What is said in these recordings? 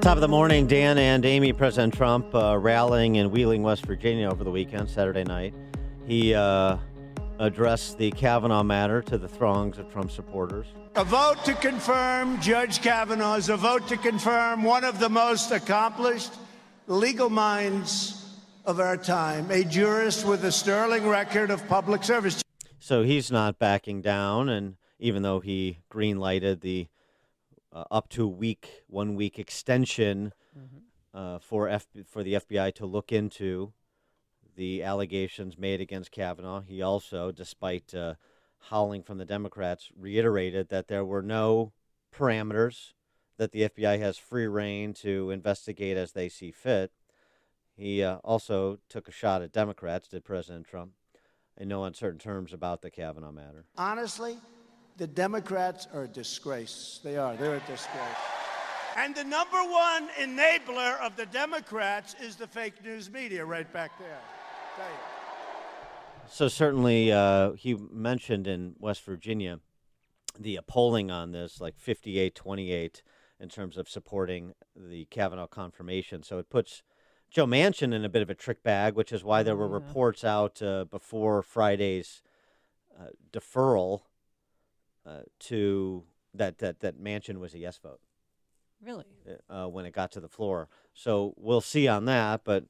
Top of the morning, Dan and Amy. President Trump uh, rallying in Wheeling, West Virginia over the weekend, Saturday night. He uh, addressed the Kavanaugh matter to the throngs of Trump supporters. A vote to confirm Judge Kavanaugh is a vote to confirm one of the most accomplished legal minds of our time, a jurist with a sterling record of public service. So he's not backing down, and even though he green lighted the uh, up to a week, one week extension uh, for F- for the FBI to look into the allegations made against Kavanaugh. He also, despite uh, howling from the Democrats, reiterated that there were no parameters, that the FBI has free reign to investigate as they see fit. He uh, also took a shot at Democrats, did President Trump, in no uncertain terms about the Kavanaugh matter. Honestly, the Democrats are a disgrace. They are. They're a disgrace. And the number one enabler of the Democrats is the fake news media right back there. Tell you. So certainly, uh, he mentioned in West Virginia the polling on this, like 58-28 in terms of supporting the Kavanaugh confirmation. So it puts Joe Manchin in a bit of a trick bag, which is why there were reports out uh, before Friday's uh, deferral uh, to that that that Manchin was a yes vote Really? uh, when it got to the floor. So we'll see on that. But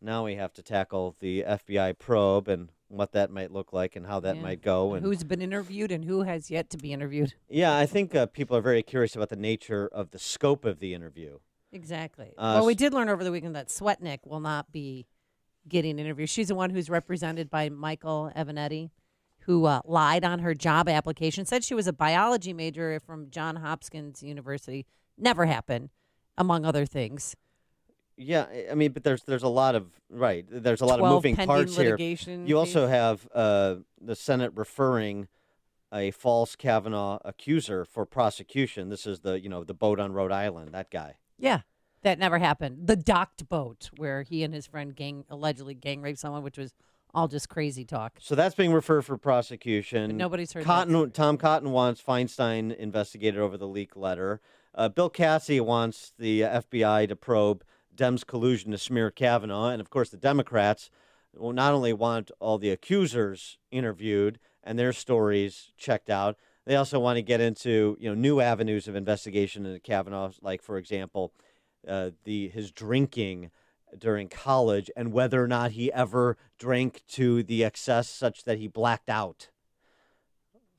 now we have to tackle the FBI probe and what that might look like and how that Yeah. might go. And Who's been interviewed and who has yet to be interviewed? yeah, I think uh, people are very curious about the nature of the scope of the interview. Exactly. Uh, well, we did learn over the weekend that Swetnick will not be getting interviewed. She's the one who's represented by Michael Avenatti, who uh, lied on her job application, said she was a biology major from John Hopkins University. Never happened, among other things. Yeah, I- mean, but there's there's a lot of right. There's a lot of moving parts here. You also case. have uh, the Senate referring a false Kavanaugh accuser for prosecution. This is the you know the boat on Rhode Island. That guy. Yeah, that never happened. The docked boat where he and his friend gang allegedly gang raped someone, which was all just crazy talk. So that's being referred for prosecution. But nobody's heard that Cotton. Tom Cotton wants Feinstein investigated over the leak letter. Uh, Bill Cassidy wants the FBI to probe Dems' collusion to smear Kavanaugh, and of course the Democrats will not only want all the accusers interviewed and their stories checked out, they also want to get into you know new avenues of investigation into Kavanaugh, like for example, uh, the his drinking during college and whether or not he ever drank to the excess such that he blacked out.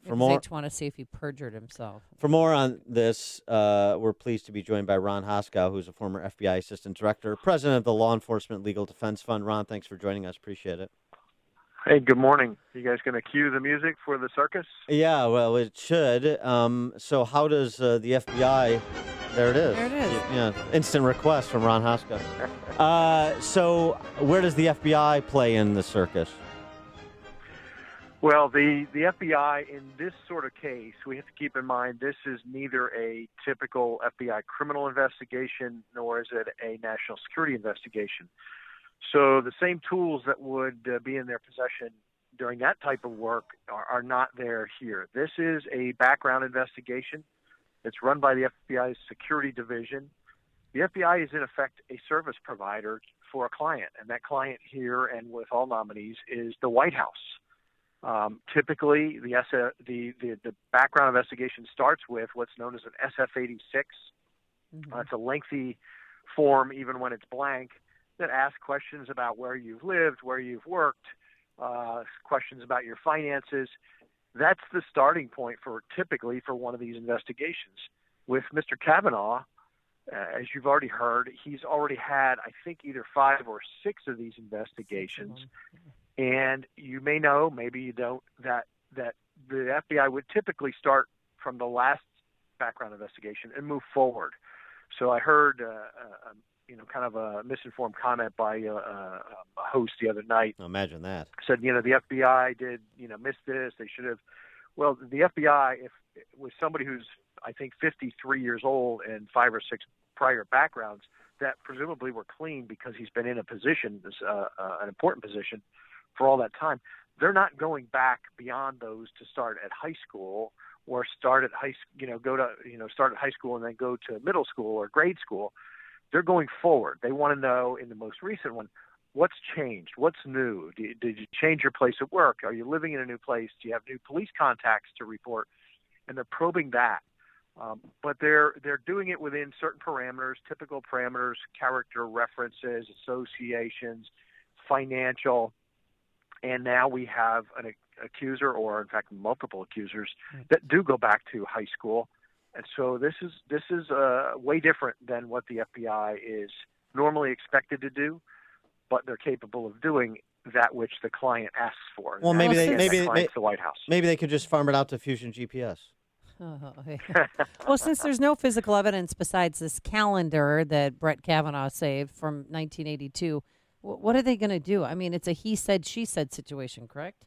For Because more, they want to see if he perjured himself. for more on this, uh, we're pleased to be joined by Ron Hosko, who's a former FBI Assistant Director, President of the Law Enforcement Legal Defense Fund. Ron, thanks for joining us. Appreciate it. Hey, good morning. You guys going to cue the music for the circus? Yeah, well, it should. Um, so, how does uh, the FBI? There it is. There it is. Yeah, instant request from Ron Hosko. Uh, so, where does the FBI play in the circus? Well, the, the FBI in this sort of case, we have to keep in mind this is neither a typical FBI criminal investigation nor is it a national security investigation. So the same tools that would uh, be in their possession during that type of work are, are not there here. This is a background investigation. It's run by the FBI's security division. The FBI is in effect a service provider for a client, and that client here and with all nominees is the White House. Um, typically, the, S- the, the the background investigation starts with what's known as an SF-86. Uh, it's a lengthy form, even when it's blank, that asks questions about where you've lived, where you've worked, uh, questions about your finances. That's the starting point for typically for one of these investigations. With Mr. Kavanaugh, uh, as you've already heard, he's already had, I think, either five or six of these investigations. And you may know, maybe you don't, that that the FBI would typically start from the last background investigation and move forward. So I heard, uh, uh, um, you know, kind of a misinformed comment by uh, uh, a host the other night Imagine that. said, you know, the FBI did, you know, miss this. They should have. Well, the FBI, if with somebody who's, I think, 53 years old and five or six prior backgrounds that presumably were clean because he's been in a position, this, uh, uh, an important position, for all that time. They're not going back beyond those to start at high school or start at high, you know, go to, you know, start at high school and then go to middle school or grade school. They're going forward. They want to know in the most recent one what's changed, what's new. Did, did you change your place of work? Are you living in a new place? Do you have new police contacts to report? And they're probing that. Um, but they're they're doing it within certain parameters, typical parameters, character references, associations, financial, and now we have an accuser, or in fact, multiple accusers hmm. that do go back to high school, and so this is this is uh, way different than what the FBI is normally expected to do, but they're capable of doing that which the client asks for. Well, maybe they, maybe the, the White House. Maybe they could just farm it out to Fusion GPS. Oh, yeah. well, since there's no physical evidence besides this calendar that Brett Kavanaugh saved from 1982, what are they going to do? I mean, it's a he said, she said situation, correct?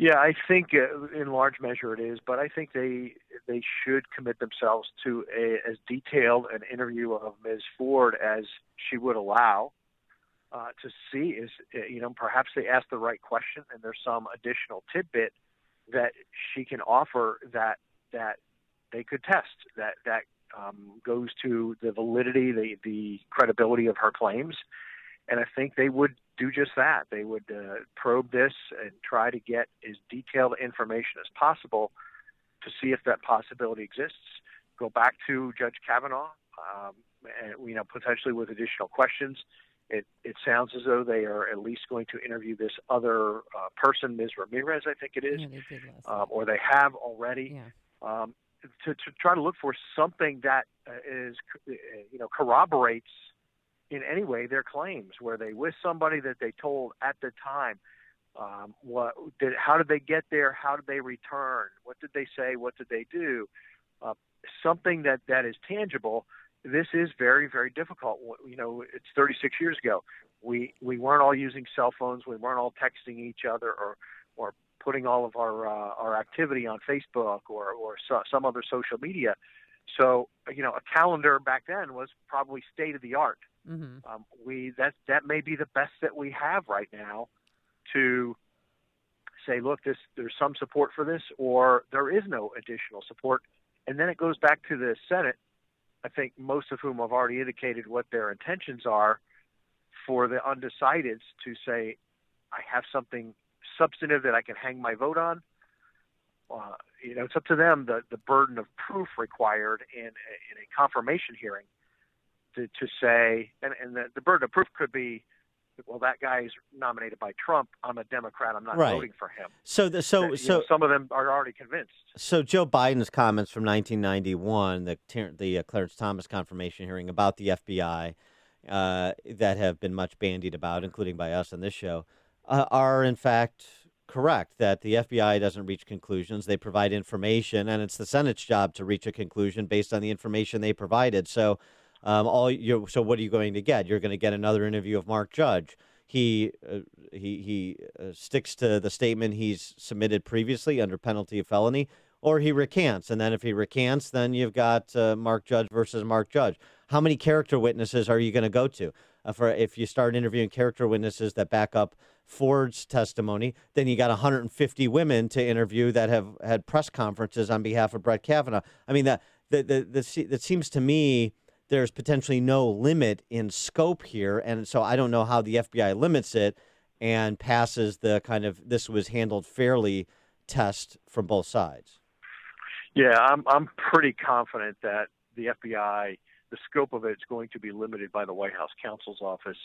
Yeah, I think uh, in large measure it is, but I think they they should commit themselves to a, as detailed an interview of Ms. Ford as she would allow uh, to see is uh, you know perhaps they ask the right question and there's some additional tidbit that she can offer that that they could test that that um, goes to the validity, the the credibility of her claims, and I think they would do just that. They would uh, probe this and try to get as detailed information as possible to see if that possibility exists. Go back to Judge Kavanaugh, um, and you know potentially with additional questions. It, it sounds as though they are at least going to interview this other uh, person, Ms. Ramirez, I think it is, yeah, um, or they have already. Yeah um, to, to try to look for something that uh, is, uh, you know, corroborates in any way their claims. Were they with somebody that they told at the time, um, what did, how did they get there? How did they return? What did they say? What did they do? Uh, something that that is tangible. This is very very difficult. You know, it's 36 years ago. We we weren't all using cell phones. We weren't all texting each other or or putting all of our uh, our activity on Facebook or or so, some other social media. So you know, a calendar back then was probably state of the art. Mm-hmm. Um, we that that may be the best that we have right now to say, look, this there's some support for this, or there is no additional support, and then it goes back to the Senate. I think most of whom have already indicated what their intentions are for the undecideds to say, I have something substantive that I can hang my vote on. Uh, you know, it's up to them the, the burden of proof required in a, in a confirmation hearing to, to say, and, and the, the burden of proof could be, well, that guy's nominated by Trump. I'm a Democrat. I'm not right. voting for him. So, the, so, so know, some of them are already convinced. So, Joe Biden's comments from 1991, the the uh, Clarence Thomas confirmation hearing about the FBI, uh, that have been much bandied about, including by us on this show, uh, are in fact correct that the FBI doesn't reach conclusions. They provide information, and it's the Senate's job to reach a conclusion based on the information they provided. So, um, all you so what are you going to get? You're going to get another interview of Mark Judge. He uh, he he uh, sticks to the statement he's submitted previously under penalty of felony, or he recants. And then if he recants, then you've got uh, Mark Judge versus Mark Judge. How many character witnesses are you going to go to? Uh, for if you start interviewing character witnesses that back up Ford's testimony, then you got 150 women to interview that have had press conferences on behalf of Brett Kavanaugh. I mean, that the, the, the, that seems to me there's potentially no limit in scope here. And so I don't know how the FBI limits it and passes the kind of this was handled fairly test from both sides. Yeah, I'm, I'm pretty confident that the FBI, the scope of it is going to be limited by the White House counsel's office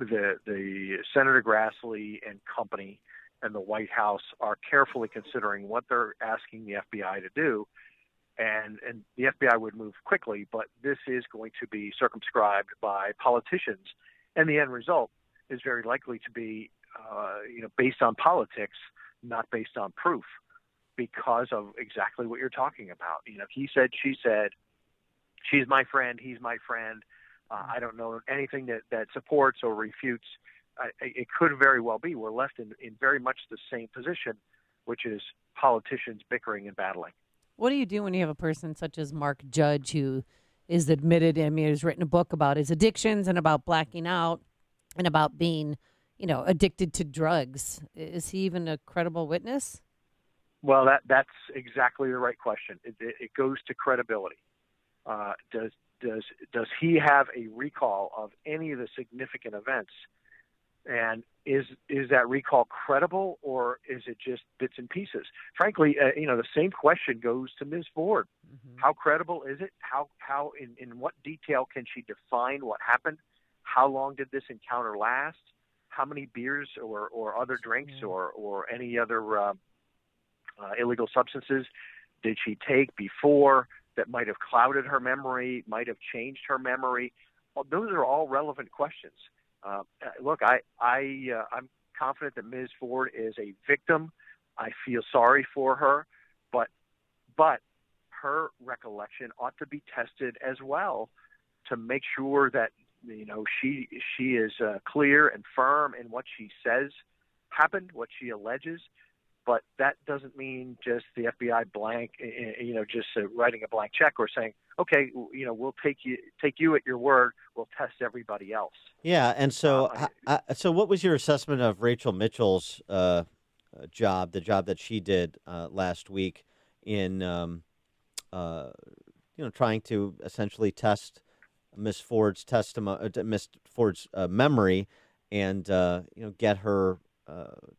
the the Senator Grassley and company and the White House are carefully considering what they're asking the FBI to do, and and the FBI would move quickly, but this is going to be circumscribed by politicians, and the end result is very likely to be uh, you know based on politics, not based on proof, because of exactly what you're talking about. You know, he said, she said, she's my friend, he's my friend uh, I don't know anything that, that supports or refutes. Uh, it could very well be we're left in, in very much the same position, which is politicians bickering and battling. What do you do when you have a person such as Mark Judge who is admitted, I mean, has written a book about his addictions and about blacking out and about being, you know, addicted to drugs? Is he even a credible witness? Well, that that's exactly the right question. It, it, it goes to credibility. Uh, does does does he have a recall of any of the significant events? And is is that recall credible or is it just bits and pieces? Frankly, uh, you know, the same question goes to Ms. Ford. Mm-hmm. How credible is it? How how in in what detail can she define what happened? How long did this encounter last? How many beers or or other drinks mm-hmm. or or any other uh, uh, illegal substances did she take before that might have clouded her memory, might have changed her memory? Well, those are all relevant questions. Uh, look, I, I, uh, I'm confident that Ms. Ford is a victim. I feel sorry for her, but, but her recollection ought to be tested as well to make sure that you know she she is uh, clear and firm in what she says happened, what she alleges, but that doesn't mean just the FBI blank, you know, just uh, writing a blank check or saying, okay, you know, we'll take you take you at your word. We'll test everybody else. Yeah, and so uh, I, I, so what was your assessment of Rachel Mitchell's uh, uh, job, the job that she did uh, last week in, um, uh, you know, trying to essentially test Miss Ford's testimony, Miss Ford's memory, and you know, get her uh,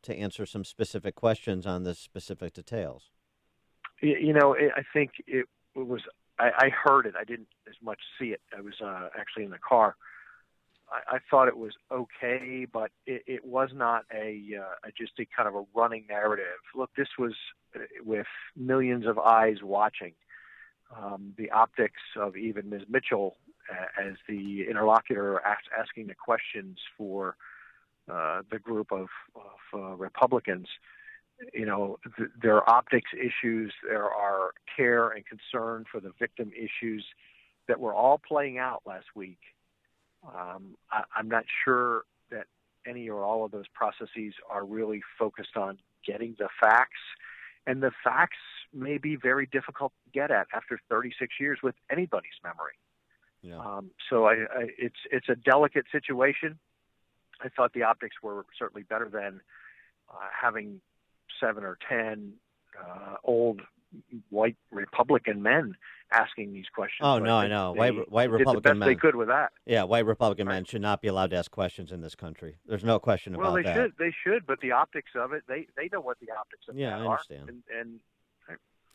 to answer some specific questions on the specific details? You know, I think it was. I, I heard it. I didn't as much see it. I was uh, actually in the car. I, I thought it was okay, but it, it was not a uh, just a kind of a running narrative. Look, this was uh, with millions of eyes watching. Um, the optics of even Ms. Mitchell uh, as the interlocutor ask, asking the questions for uh, the group of, of uh, Republicans. You know, th- there are optics issues, there are care and concern for the victim issues that were all playing out last week. Um, I, I'm not sure that any or all of those processes are really focused on getting the facts. And the facts may be very difficult to get at after 36 years with anybody's memory. Yeah. Um, so I, I, it's it's a delicate situation. I thought the optics were certainly better than uh, having seven or ten uh, old white Republican men asking these questions. Oh no, I know. White white Republican did the best men. They could with that. Yeah, white Republican right. men should not be allowed to ask questions in this country. There's no question well, about that. Well, they should. They should. But the optics of it, they they know what the optics of yeah, I understand. are. And, and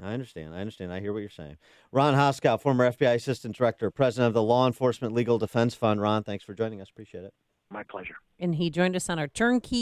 I understand. I understand. I hear what you're saying. Ron Hosko, former FBI Assistant Director, President of the Law Enforcement Legal Defense Fund. Ron, thanks for joining us. Appreciate it. My pleasure. And he joined us on our turnkey